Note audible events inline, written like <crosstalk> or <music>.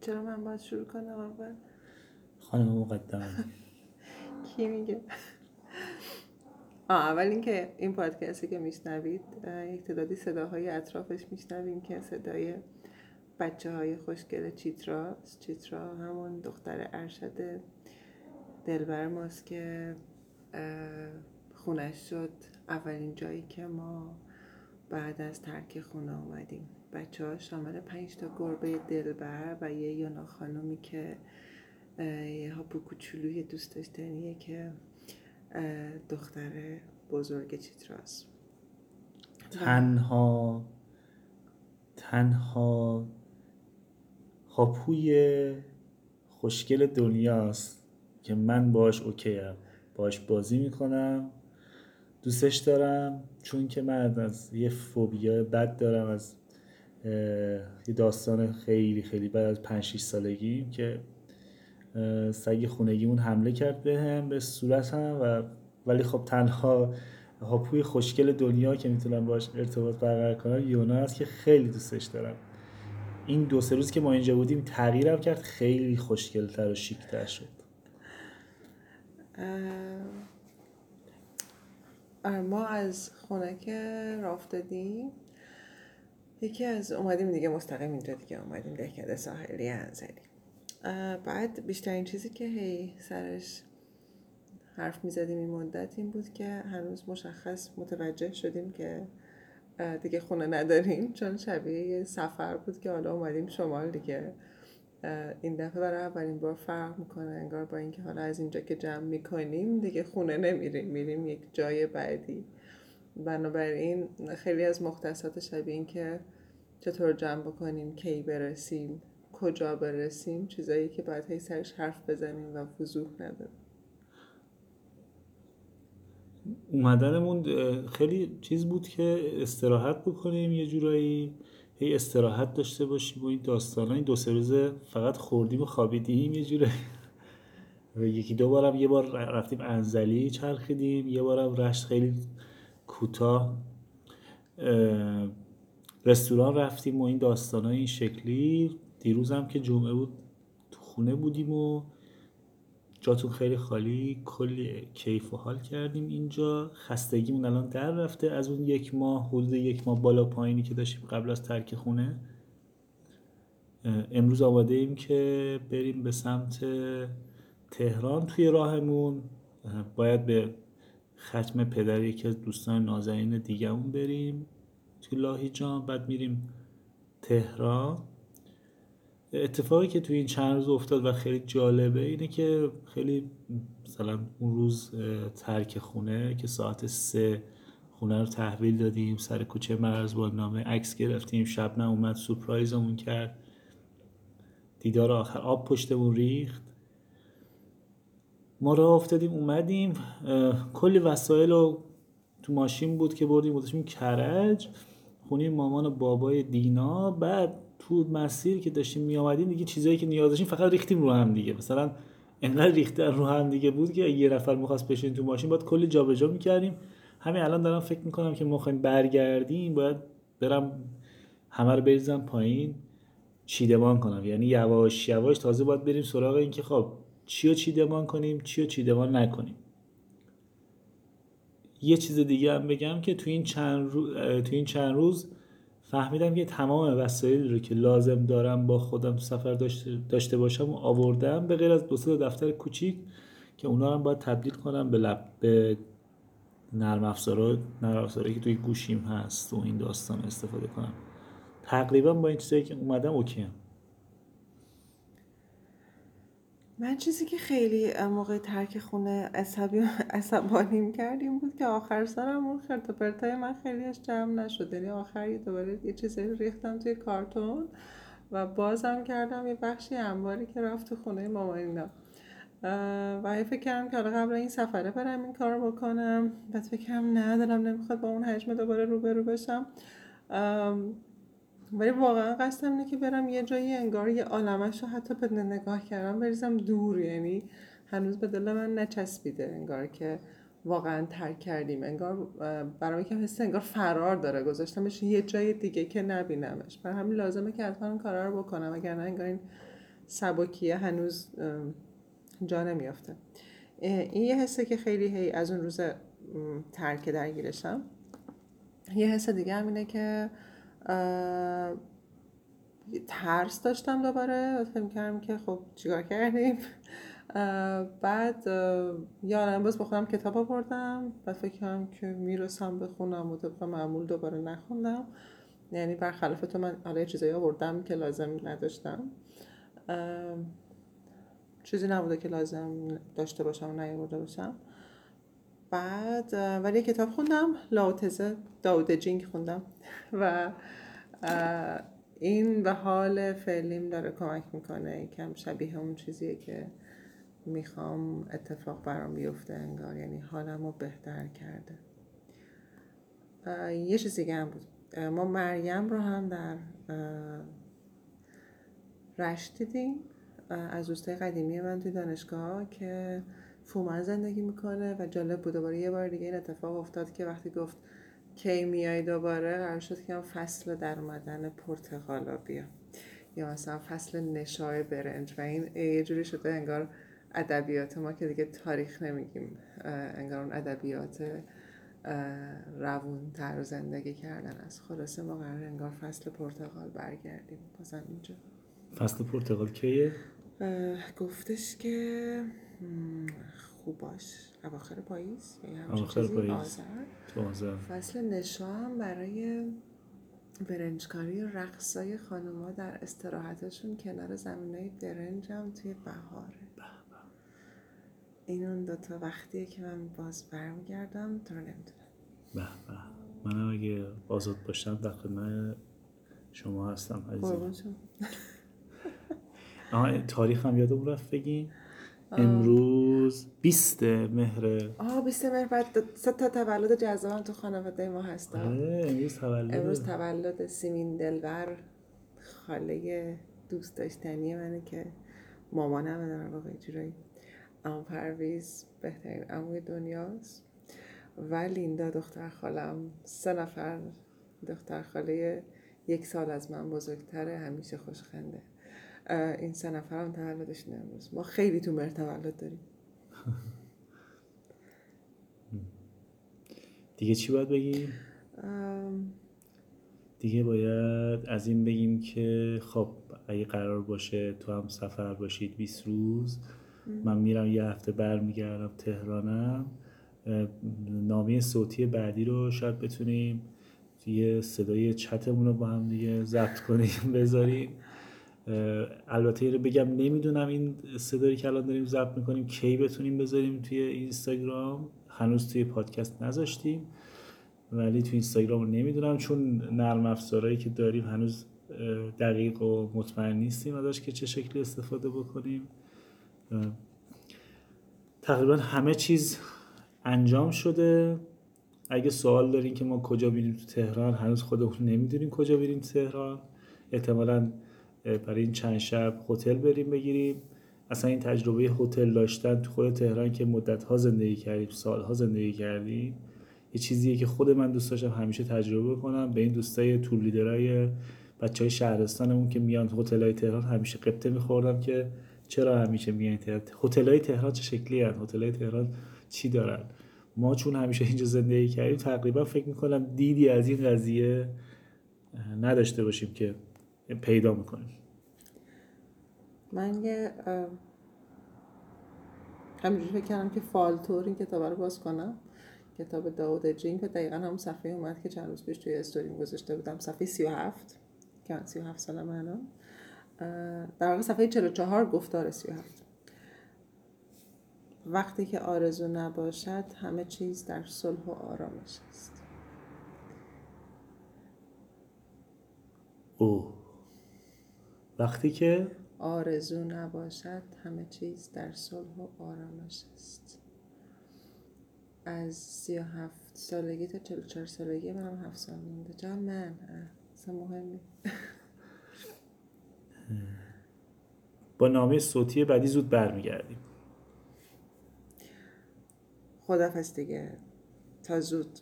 چرا من باید شروع کنم اول؟ خانم مقدم <laughs> کی میگه؟ آه اول اینکه این پادکستی که میشنوید یک تعدادی صداهای اطرافش میشنویم که صدای بچه های خوشگل چیترا چیترا همون دختر ارشد دلبر ماست که خونش شد. اولین جایی که ما بعد از ترک خونه آمدیم بچه ها شامل پنج تا گربه دلبر و یه یونا خانومی که یه ها کوچولوی دوست داشتنیه که دختر بزرگ چیتراست تنها تنها هاپوی خوشگل دنیاست که من باش اوکیم. باش بازی می‌کنم دوستش دارم چون که من از یه فوبیا بد دارم از یه داستان خیلی خیلی بعد از 5 6 سالگی که سگ خونگیمون حمله کرد به هم به هم و ولی خب تنها هاپوی خوشگل دنیا که می‌تونم باش ارتباط برقرار کنم یونا است که خیلی دوستش دارم. این دو سه روز که ما اینجا بودیم تغییرم کرد خیلی خوشگلتر و شیکتر شد. ما از خونه که رافت دادیم یکی از اومدیم دیگه مستقیم اینجا دیگه اومدیم دهکده ساحلی انزلی بعد بیشترین چیزی که هی سرش حرف می‌زدیم این مدت این بود که هنوز مشخص متوجه شدیم که دیگه خونه نداریم چون شبیه یه سفر بود که حالا اومدیم شمال دیگه. این دفعه برای اولین بار فرق می‌کنه انگار با اینکه حالا از اینجا که جمع می‌کنیم دیگه خونه نمیریم میریم یک جای بعدی. بنابراین خیلی از مختصات شبیه این که چطور جمع بکنیم کی برسیم کجا برسیم چیزایی که باید هی سرش حرف بزنیم و وضوح نداره. اومدنمون خیلی چیز بود که استراحت بکنیم یه جورایی هی استراحت داشته باشیم و این داستان این دو سه روزه فقط خوردیم و خوابیدیم یه جورایی <laughs> یکی دو بارم یه بار رفتیم انزلی چرخیدیم یه بارم رشت خیلی کوتاه رستوران رفتیم و این داستان این شکلی. دیروز هم که جمعه بود تو خونه بودیم و جاتون خیلی خالی کلی کیف و حال کردیم اینجا. خستگیمون الان در رفته. از اون یک ماه حدود یک ماه بالا پایینی که داشتیم قبل از ترک خونه امروز آماده ایم که بریم به سمت تهران توی راهمون. باید به ختم پدر یکی از دوستان نازنین دیگهمون بریم توی لاهیجان بعد میریم تهران. اتفاقی که توی این چند روز افتاد و خیلی جالبه اینه که خیلی مثلا اون روز ترک خونه که ساعت سه خونه رو تحویل دادیم سر کوچه مرز با نامه عکس گرفتیم شب نه اومد سپرایزمون کرد. دیدار آخر آب پشتمون ریخت. ما راه افتادیم اومدیم. کلی وسایل رو تو ماشین بود که بردیم بودیم کرج. خونه مامان و بابای دینا. بعد تو مسیر که داشتیم می آمدیم دیگه چیزایی که نیاز داشتیم فقط ریختیم رو هم دیگه. مثلا انقدر ریختن رو هم دیگه بود که یه نفر می‌خواست بشین تو ماشین باید کلی جابجا می‌کردیم. همین الان دارم فکر می‌کنم که ما برگردیم باید برم همه رو بریزم پایین. چیدمان کنم یعنی یواش یواش تازه باید بریم سراغ این که خب چی رو چیدمان کنیم چی رو چیدمان نکنیم یه چیز دیگه هم بگم که تو این چند, رو... تو این چند روز فهمیدم که تمام وسایل رو که لازم دارم با خودم سفر داشته, باشم و آوردم به غیر از دو دفتر کوچیک که اونا هم باید تبدیل کنم به لب به نرم افزارا نرم افزارایی که توی گوشیم هست و این داستان استفاده کنم تقریبا با این چیزایی که اومدم اوکی هم. من چیزی که خیلی موقع ترک خونه عصبی <laughs> عصبانیم کردیم بود که آخر سرم اون خرت پرتای من خیلیش جمع نشد. یعنی آخر یه دوباره یه چیزی ریختم توی کارتون و بازم کردم یه بخشی انباری که رفت تو خونه مامانینا و فکر کردم که حالا قبل این سفره برم این کار بکنم. بعد فکر کردم نه دلم نمی‌خواد با اون حجم دوباره روبرو بشم. ولی واقعا قصدم اینه که برم یه جایی انگار یه عالمش رو حتی به نگاه کردم بریزم دور یعنی هنوز به دل من نچسبیده انگار که واقعا ترک کردیم. انگار برای که حس انگار فرار داره. گذاشتمش یه جای دیگه که نبینمش. بر همین لازمه که حتما کارا رو بکنم اگر نه انگار این سبکیه هنوز جا نمیافته. این یه حسه که خیلی هی از اون روز ترک درگیرشم. یه حس دیگه هم اینه که ترس داشتم دوباره فکر کردم که خب چیکار کردیم؟ بعد یادم امروز بخونم کتاب آوردم بعد فکر کردم که می‌رسم بخونم و طبق معمول دوباره نخوندم. یعنی برخلاف تو من حالا چیزایی آوردم که لازم نداشتم. چیزی نبوده که لازم داشته باشم و نیاورده باشم. بعد ولی کتاب خوندم لاوتزه داود جینگ خوندم. <laughs> و این به حال فعلیم داره کمک می‌کنه. یکم شبیه اون چیزیه که می‌خوام اتفاق برام بیفته انگار. یعنی حالم رو بهتر کرده. یه چیز دیگه هم بود. ما مریم رو هم در رشت دیدیم از دوستای قدیمی من توی دانشگاه که فومن زندگی می‌کنه و جالب بود. دوباره یه بار دیگه این اتفاق افتاد که وقتی گفت کی میای دوباره قرار شد که فصل در اومدن پرتقالا بیا. یا مثلا فصل نشای برنج. و این یه جوری شده انگار ادبیات ما که دیگه تاریخ نمیگیم. انگار اون ادبیات روون تر زندگی کردن از خلاصه ما قرار انگار فصل پرتغال برگردیم. بازم اینجا. فصل پرتغال کیه؟ گفتش که خوب باش. اواخر پاییز؟ اواخر پاییز. فصل نشا هم برای برنجکاری و رقصای خانوما در استراحتشون کنار زمینای برنج هم توی بهاره این اون دوتا وقتیه که من باز برمیگردم تو رو نمی‌دونم به به. منم اگه آزاد باشم در خدمت شما هستم عزیزم. تاریخ هم یادم رفت بگیم امروز 20 مهر. آه 20 مهر بعد سه تا تولد جذابم تو خانواده ما هست. امروز تولد. امروز تولد سیمین دلور خاله دوست داشتنی منه که مامانم در واقع جورایی ام پرویز بهترین اموی دنیاست. و لیندا دختر خالم سه نفر دختر خاله یک سال از من بزرگتره همیشه خوشخنده. این سه نفر هم تولدش امروز. ما خیلی تو مر تولد داریم. <laughs> دیگه چی باید بگیم؟ دیگه باید از این بگیم که خب اگه قرار باشه تو هم سفر باشید 20 روز من میرم یه هفته برمیگردم تهرانم. نامه صوتی بعدی رو شاید بتونیم یه صدای چتمون رو با هم دیگه ضبط کنیم <laughs> بذاریم. البته رو بگم نمی‌دونم این صدایی که الان داریم ضبط می‌کنیم کی بتونیم بذاریم توی اینستاگرام. هنوز توی پادکست نذاشتیم ولی توی اینستاگرام نمی‌دونم چون نرم افزارهایی که داریم هنوز دقیق و مطمئن نیستیم ازش که چه شکلی استفاده بکنیم. تقریبا همه چیز انجام شده. اگه سوال دارین که ما کجا بیریم تو تهران هنوز خودمون نمی‌دونیم کجا بریم تهران. احتمالا برای این چند شب هتل بریم بگیریم. اصلا این تجربه هتل داشتن تو خود تهران که مدت ها زندگی کردیم سالها زندگی کردیم یه چیزیه که خود من دوست داشتم همیشه تجربه کنم. به این دوستای تور لیدرای بچه های شهرستانمون که میان هتل های تهران همیشه قبطه میخوردم که چرا همیشه میان تهران؟ هتل های تهران چه شکلی هستن هتل های تهران چی دارن؟ ما چون همیشه اینجا زندگی کردیم تقریبا فکر می‌کنم دیدی از این قضیه نداشته باشیم که پیدا می‌کنیم. من یه همینجوری فکر کردم که فالتور این کتاب رو باز کنم. کتاب داود جین که دقیقا همون صفحه اومد که چند روز پیش توی استوریم گذاشته بودم. صفحه 37 که من 37 سالم الان. در واقع صفحه 44 گفتار 37 وقتی که آرزو نباشد همه چیز در صلح و آرامش است. او وقتی که آرزو نباشد همه چیز در صلح و آرامش است. از سی و هفت سالگی تا چلو چهار سالگی منم هفت سال مونده. جان من. اصلا مهم <laughs> با نامه صوتی بعدی زود برمیگردیم. خدافز دیگه. تا زود.